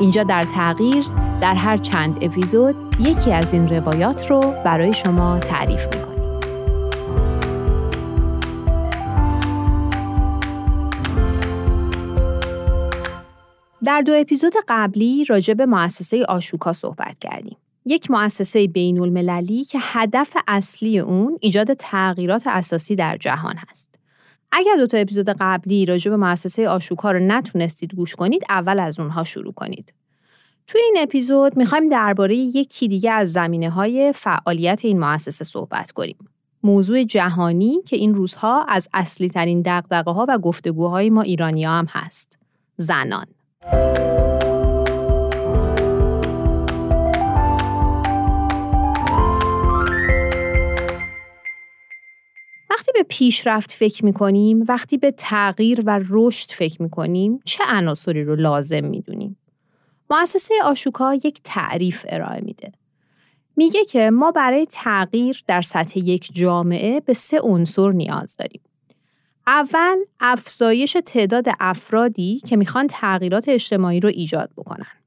اینجا در تغییر در هر چند اپیزود یکی از این روایات رو برای شما تعریف می‌کنیم. در دو اپیزود قبلی راجع به مؤسسه آشوکا صحبت کردیم. یک مؤسسه بین المللی که هدف اصلی اون ایجاد تغییرات اساسی در جهان هست. اگر دو تا اپیزود قبلی راجع به مؤسسه آشوکا رو نتونستید گوش کنید، اول از اونها شروع کنید. توی این اپیزود می‌خوایم درباره یکی دیگه از زمینه های فعالیت این مؤسسه صحبت کنیم. موضوع جهانی که این روزها از اصلی ترین دقدقه ها و گفتگوهای ما ایرانی هم هست. زنان. به پیشرفت فکر می کنیم، وقتی به تغییر و رشد فکر می کنیم، چه عناصری رو لازم می دونیم؟ مؤسسه آشوکا یک تعریف ارائه میده. میگه که ما برای تغییر در سطح یک جامعه به سه عنصر نیاز داریم. اول افزایش تعداد افرادی که می‌خوان تغییرات اجتماعی رو ایجاد بکنن.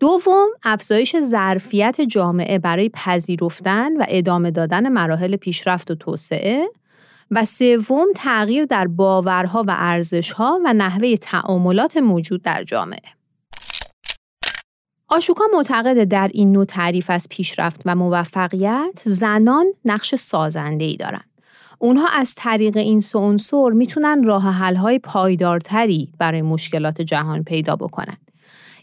دوم، افزایش ظرفیت جامعه برای پذیرفتن و ادامه دادن مراحل پیشرفت و توسعه و سوم، تغییر در باورها و ارزشها و نحوه تعاملات موجود در جامعه. آشوکا معتقد در این نوع تعریف از پیشرفت و موفقیت زنان نقش سازنده ای دارند. اونها از طریق این عنصر می‌تونن راه حل پایدارتری برای مشکلات جهان پیدا بکنن.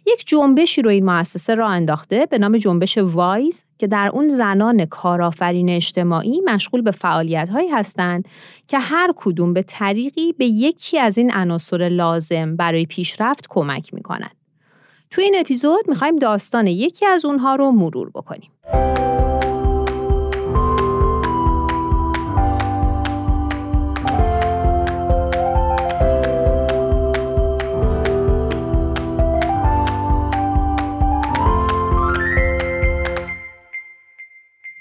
یک جنبشی رو این مؤسسه را انداخته به نام جنبش وایز که در اون زنان کارآفرین اجتماعی مشغول به فعالیت هایی هستند که هر کدوم به طریقی به یکی از این عناصر لازم برای پیشرفت کمک می‌کنن. تو این اپیزود می‌خوایم داستان یکی از اونها رو مرور بکنیم.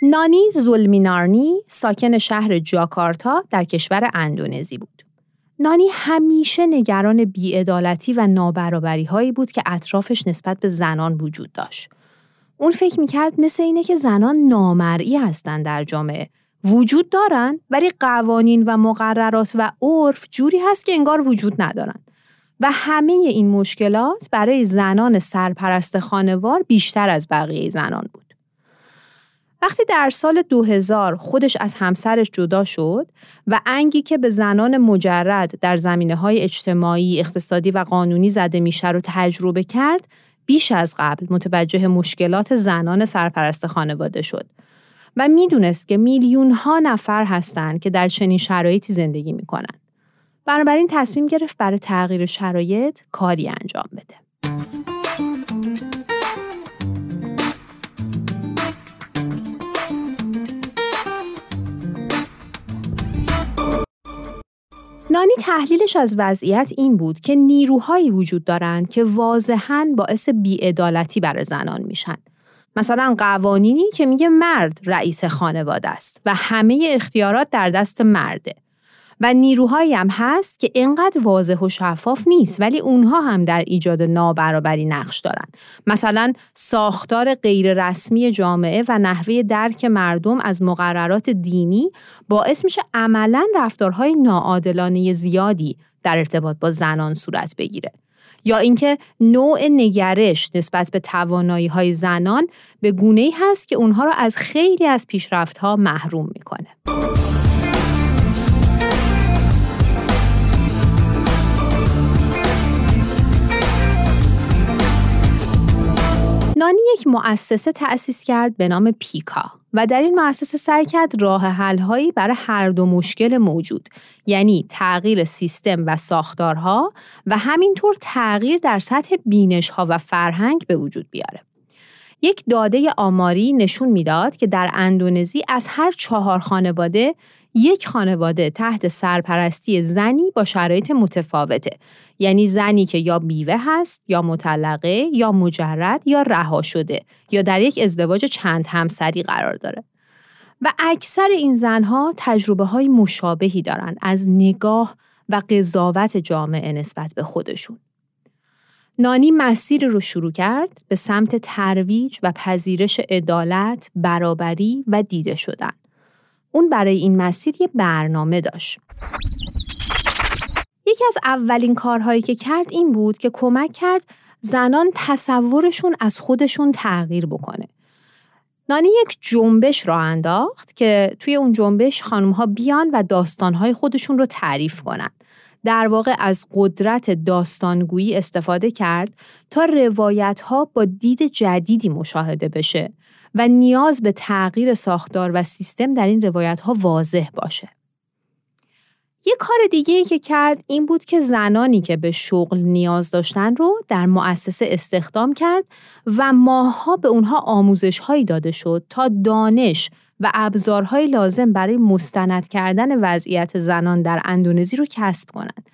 نانی زولمینارنی ساکن شهر جاکارتا در کشور اندونزی بود. نانی همیشه نگران بیعدالتی و نابرابری هایی بود که اطرافش نسبت به زنان وجود داشت. اون فکر می‌کرد مثل اینه که زنان نامرئی هستند در جامعه. وجود دارن ولی قوانین و مقررات و عرف جوری هست که انگار وجود ندارن. و همه این مشکلات برای زنان سرپرست خانوار بیشتر از بقیه زنان بود. وقتی در سال 2000 خودش از همسرش جدا شد و انگی که به زنان مجرد در زمینه های اجتماعی، اقتصادی و قانونی زده میشه رو تجربه کرد، بیش از قبل متوجه مشکلات زنان سرپرست خانواده شد و می‌دونست که میلیون ها نفر هستند که در چنین شرایطی زندگی می‌کنن. بنابراین تصمیم گرفت برای تغییر شرایط کاری انجام بده. نانی تحلیلش از وضعیت این بود که نیروهایی وجود دارند که واضحاً باعث بیعدالتی برای زنان میشن. مثلا قوانینی که میگه مرد رئیس خانواده است و همه اختیارات در دست مرده. و نیروهایی هم هست که اینقدر واضح و شفاف نیست ولی اونها هم در ایجاد نابرابری نقش دارن مثلا ساختار غیررسمی جامعه و نحوه درک مردم از مقررات دینی باعث میشه عملا رفتارهای ناعادلانه زیادی در ارتباط با زنان صورت بگیره یا اینکه نوع نگرش نسبت به توانایی های زنان به گونه ای هست که اونها را از خیلی از پیشرفت ها محروم می‌کنه. یک مؤسسه تأسیس کرد به نام پیکا و در این مؤسسه سعی کرد راه حل‌هایی برای هر دو مشکل موجود یعنی تغییر سیستم و ساختارها و همینطور تغییر در سطح بینشها و فرهنگ به وجود بیاره. یک داده آماری نشون می‌داد که در اندونزی از هر چهار خانواده یک خانواده تحت سرپرستی زنی با شرایط متفاوته. یعنی زنی که یا بیوه هست یا مطلقه یا مجرد یا رها شده یا در یک ازدواج چند همسری قرار داره. و اکثر این زنها تجربه های مشابهی دارن از نگاه و قضاوت جامعه نسبت به خودشون. نانی مسیر رو شروع کرد به سمت ترویج و پذیرش عدالت، برابری و دیده شدن. اون برای این مسیر یه برنامه داشت. یکی از اولین کارهایی که کرد این بود که کمک کرد زنان تصورشون از خودشون تغییر بکنه. نانی یک جنبش را انداخت که توی اون جنبش خانم ها بیان و داستانهای خودشون رو تعریف کنن. در واقع از قدرت داستانگویی استفاده کرد تا روایت ها با دید جدیدی مشاهده بشه و نیاز به تغییر ساختار و سیستم در این روایت ها واضح باشه. یه کار دیگه ای که کرد این بود که زنانی که به شغل نیاز داشتن رو در مؤسسه استخدام کرد و ماها به اونها آموزش هایی داده شد تا دانش و ابزارهای لازم برای مستند کردن وضعیت زنان در اندونزی رو کسب کنند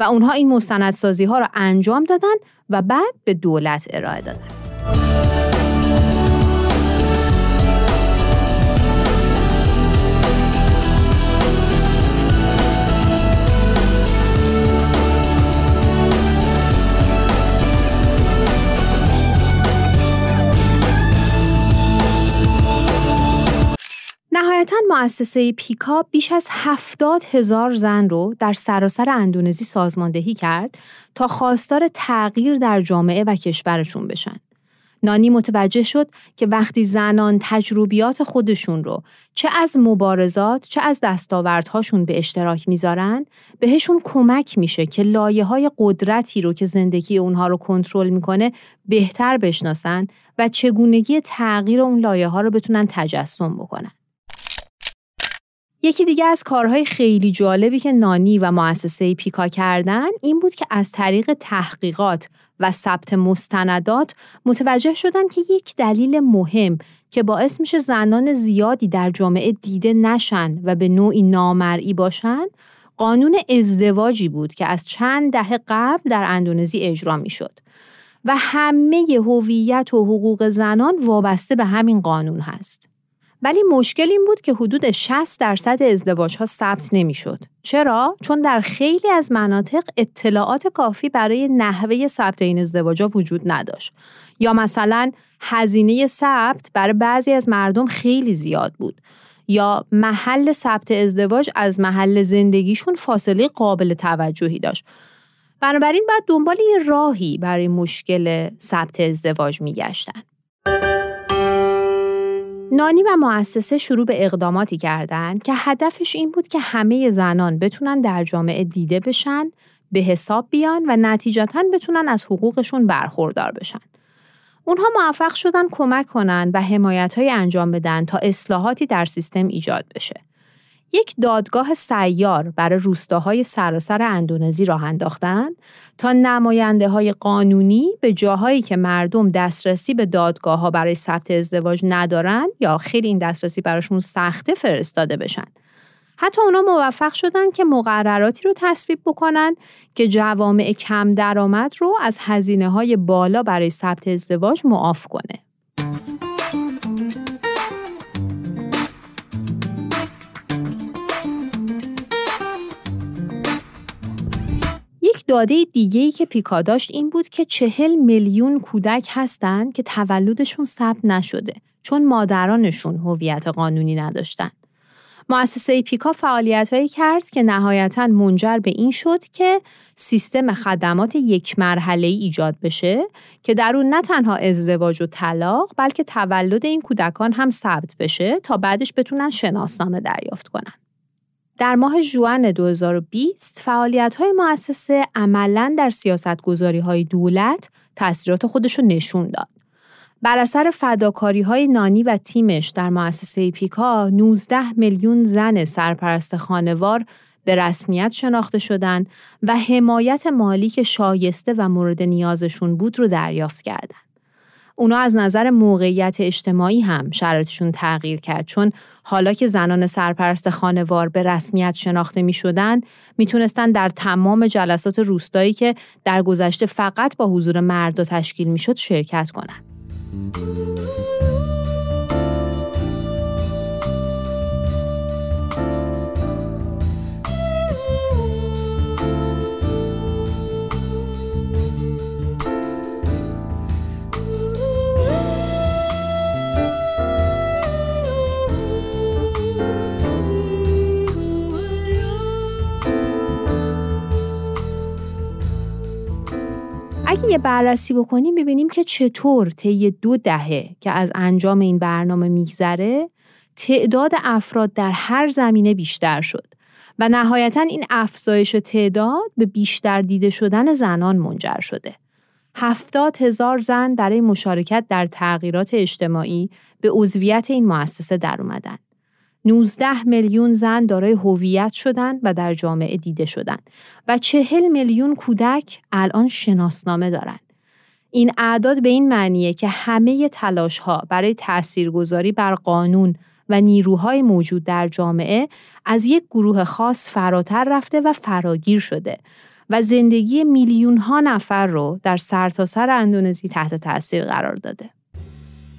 و اونها این مستندسازی ها رو انجام دادن و بعد به دولت ارائه دادن. مؤسسه پیکا بیش از هفتاد هزار زن رو در سراسر اندونزی سازماندهی کرد تا خواستار تغییر در جامعه و کشورشون بشن. نانی متوجه شد که وقتی زنان تجربیات خودشون رو چه از مبارزات چه از دستاوردهاشون به اشتراک می‌ذارن بهشون کمک میشه که لایه های قدرتی رو که زندگی اونها رو کنترل می‌کنه بهتر بشناسن و چگونگی تغییر اون لایه ها رو بتونن تجسم بکنن. یکی دیگه از کارهای خیلی جالبی که نانی و مؤسسه پیکا کردن این بود که از طریق تحقیقات و ثبت مستندات متوجه شدن که یک دلیل مهم که باعث میشه زنان زیادی در جامعه دیده نشن و به نوعی نامرئی باشن قانون ازدواجی بود که از چند دهه قبل در اندونزی اجرا می‌شد و همه هویت و حقوق زنان وابسته به همین قانون هست. ولی مشکل این بود که حدود 60 درصد ازدواج ها ثبت نمی‌شد. چرا؟ چون در خیلی از مناطق اطلاعات کافی برای نحوه ثبت این ازدواج ها وجود نداشت. یا مثلا هزینه ثبت برای بعضی از مردم خیلی زیاد بود. یا محل ثبت ازدواج از محل زندگیشون فاصله قابل توجهی داشت. بنابراین بعد دنبال یه راهی برای مشکل ثبت ازدواج میگشتن. نانی و مؤسسه شروع به اقداماتی کردند که هدفش این بود که همه زنان بتونن در جامعه دیده بشن، به حساب بیان و نتیجتا بتونن از حقوقشون برخوردار بشن. اونها موفق شدن کمک کنن و حمایت های انجام بدن تا اصلاحاتی در سیستم ایجاد بشه. یک دادگاه سیار برای روستاهای سراسر اندونزی راه انداختن تا نماینده های قانونی به جاهایی که مردم دسترسی به دادگاه ها برای ثبت ازدواج ندارن یا خیلی این دسترسی براشون سخته فرستاده بشن. حتی اونا موفق شدن که مقرراتی رو تصویب بکنن که جوامع کم درآمد رو از هزینه های بالا برای ثبت ازدواج معاف کنه. داده دیگه ای که پیکا داشت این بود که چهل میلیون کودک هستند که تولدشون ثبت نشده چون مادرانشون هویت قانونی نداشتن. مؤسسه پیکا فعالیت هایی کرد که نهایتا منجر به این شد که سیستم خدمات یک مرحله ایجاد بشه که در اون نه تنها ازدواج و طلاق بلکه تولد این کودکان هم ثبت بشه تا بعدش بتونن شناسنامه دریافت کنن. در ماه جوان 2020 فعالیت های مؤسسه عملا در سیاست گذاری های دولت تاثیرات خودش رو نشون داد. بر اثر فداکاری های نانی و تیمش در مؤسسه پیکا 19 میلیون زن سرپرست خانوار به رسمیت شناخته شدن و حمایت مالی که شایسته و مورد نیازشون بود رو دریافت کردند. اونا از نظر موقعیت اجتماعی هم شرایطشون تغییر کرد چون حالا که زنان سرپرست خانوار به رسمیت شناخته می شدن می‌تونستن در تمام جلسات روستایی که در گذشته فقط با حضور مردا تشکیل می شد شرکت کنند. یه بررسی بکنیم ببینیم که چطور طی دو دهه که از انجام این برنامه میگذره تعداد افراد در هر زمینه بیشتر شد و نهایتا این افزایش تعداد به بیشتر دیده شدن زنان منجر شده. هفتاد هزار زن برای مشارکت در تغییرات اجتماعی به عضویت این مؤسسه در اومدن. 19 میلیون زن دارای هویت شدند و در جامعه دیده شدند و 40 میلیون کودک الان شناسنامه دارند. این اعداد به این معنیه که همه تلاش ها برای تاثیرگذاری بر قانون و نیروهای موجود در جامعه از یک گروه خاص فراتر رفته و فراگیر شده و زندگی میلیون ها نفر رو در سرتاسر سر اندونزی تحت تاثیر قرار داده.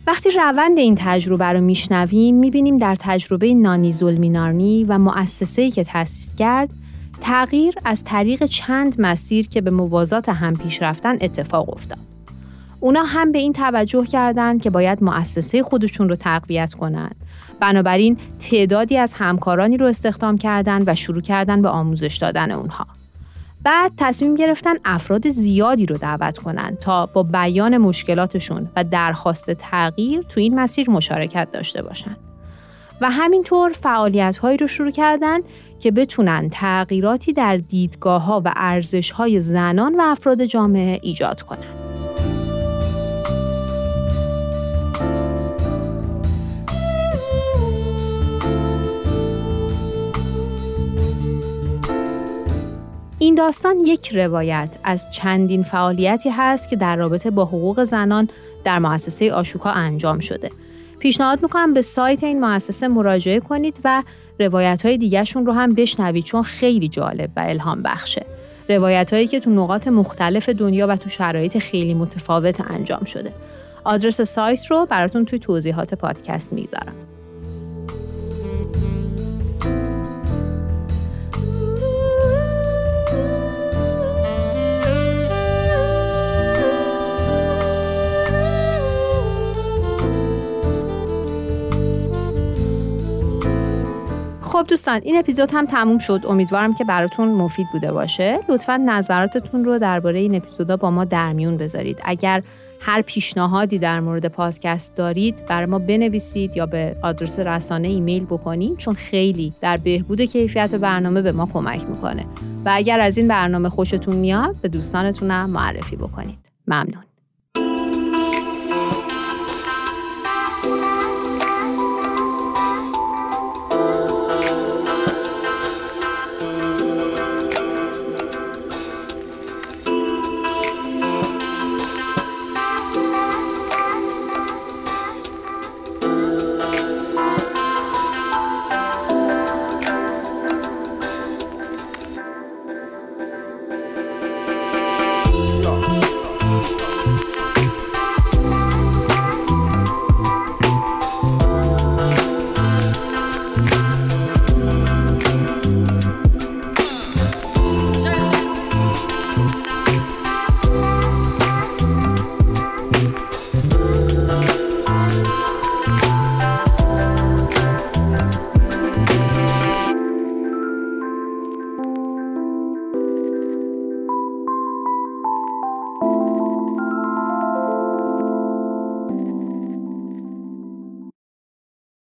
وقتی روند این تجربه رو میشنویم می‌بینیم در تجربه نانی زلمینارنی و مؤسسه‌ای که تأسیس کرد تغییر از طریق چند مسیر که به موازات هم پیش رفتن اتفاق افتاد. اونا هم به این توجه کردند که باید مؤسسه خودشون رو تقویت کنند. بنابراین تعدادی از همکارانی رو استخدام کردند و شروع کردن به آموزش دادن اونها. بعد تصمیم گرفتن افراد زیادی رو دعوت کنند تا با بیان مشکلاتشون و درخواست تغییر تو این مسیر مشارکت داشته باشند. و همینطور فعالیت هایی رو شروع کردن که بتونن تغییراتی در دیدگاه ها و ارزش های زنان و افراد جامعه ایجاد کنند. داستان یک روایت از چندین فعالیتی هست که در رابطه با حقوق زنان در مؤسسه آشوکا انجام شده. پیشنهاد می‌کنم به سایت این مؤسسه مراجعه کنید و روایت های دیگرشون رو هم بشنوید چون خیلی جالب و الهام بخشه. روایت هایی که تو نقاط مختلف دنیا و تو شرایط خیلی متفاوت انجام شده. آدرس سایت رو براتون توی توضیحات پادکست می‌ذارم. خب دوستان این اپیزود هم تموم شد. امیدوارم که براتون مفید بوده باشه. لطفا نظراتتون رو درباره این اپیزودا با ما در میون بذارید. اگر هر پیشنهادی در مورد پادکست دارید بر ما بنویسید یا به آدرس رسانه ایمیل بکنید چون خیلی در بهبود کیفیت برنامه به ما کمک می‌کنه. و اگر از این برنامه خوشتون میاد به دوستانتونم معرفی بکنید. ممنون.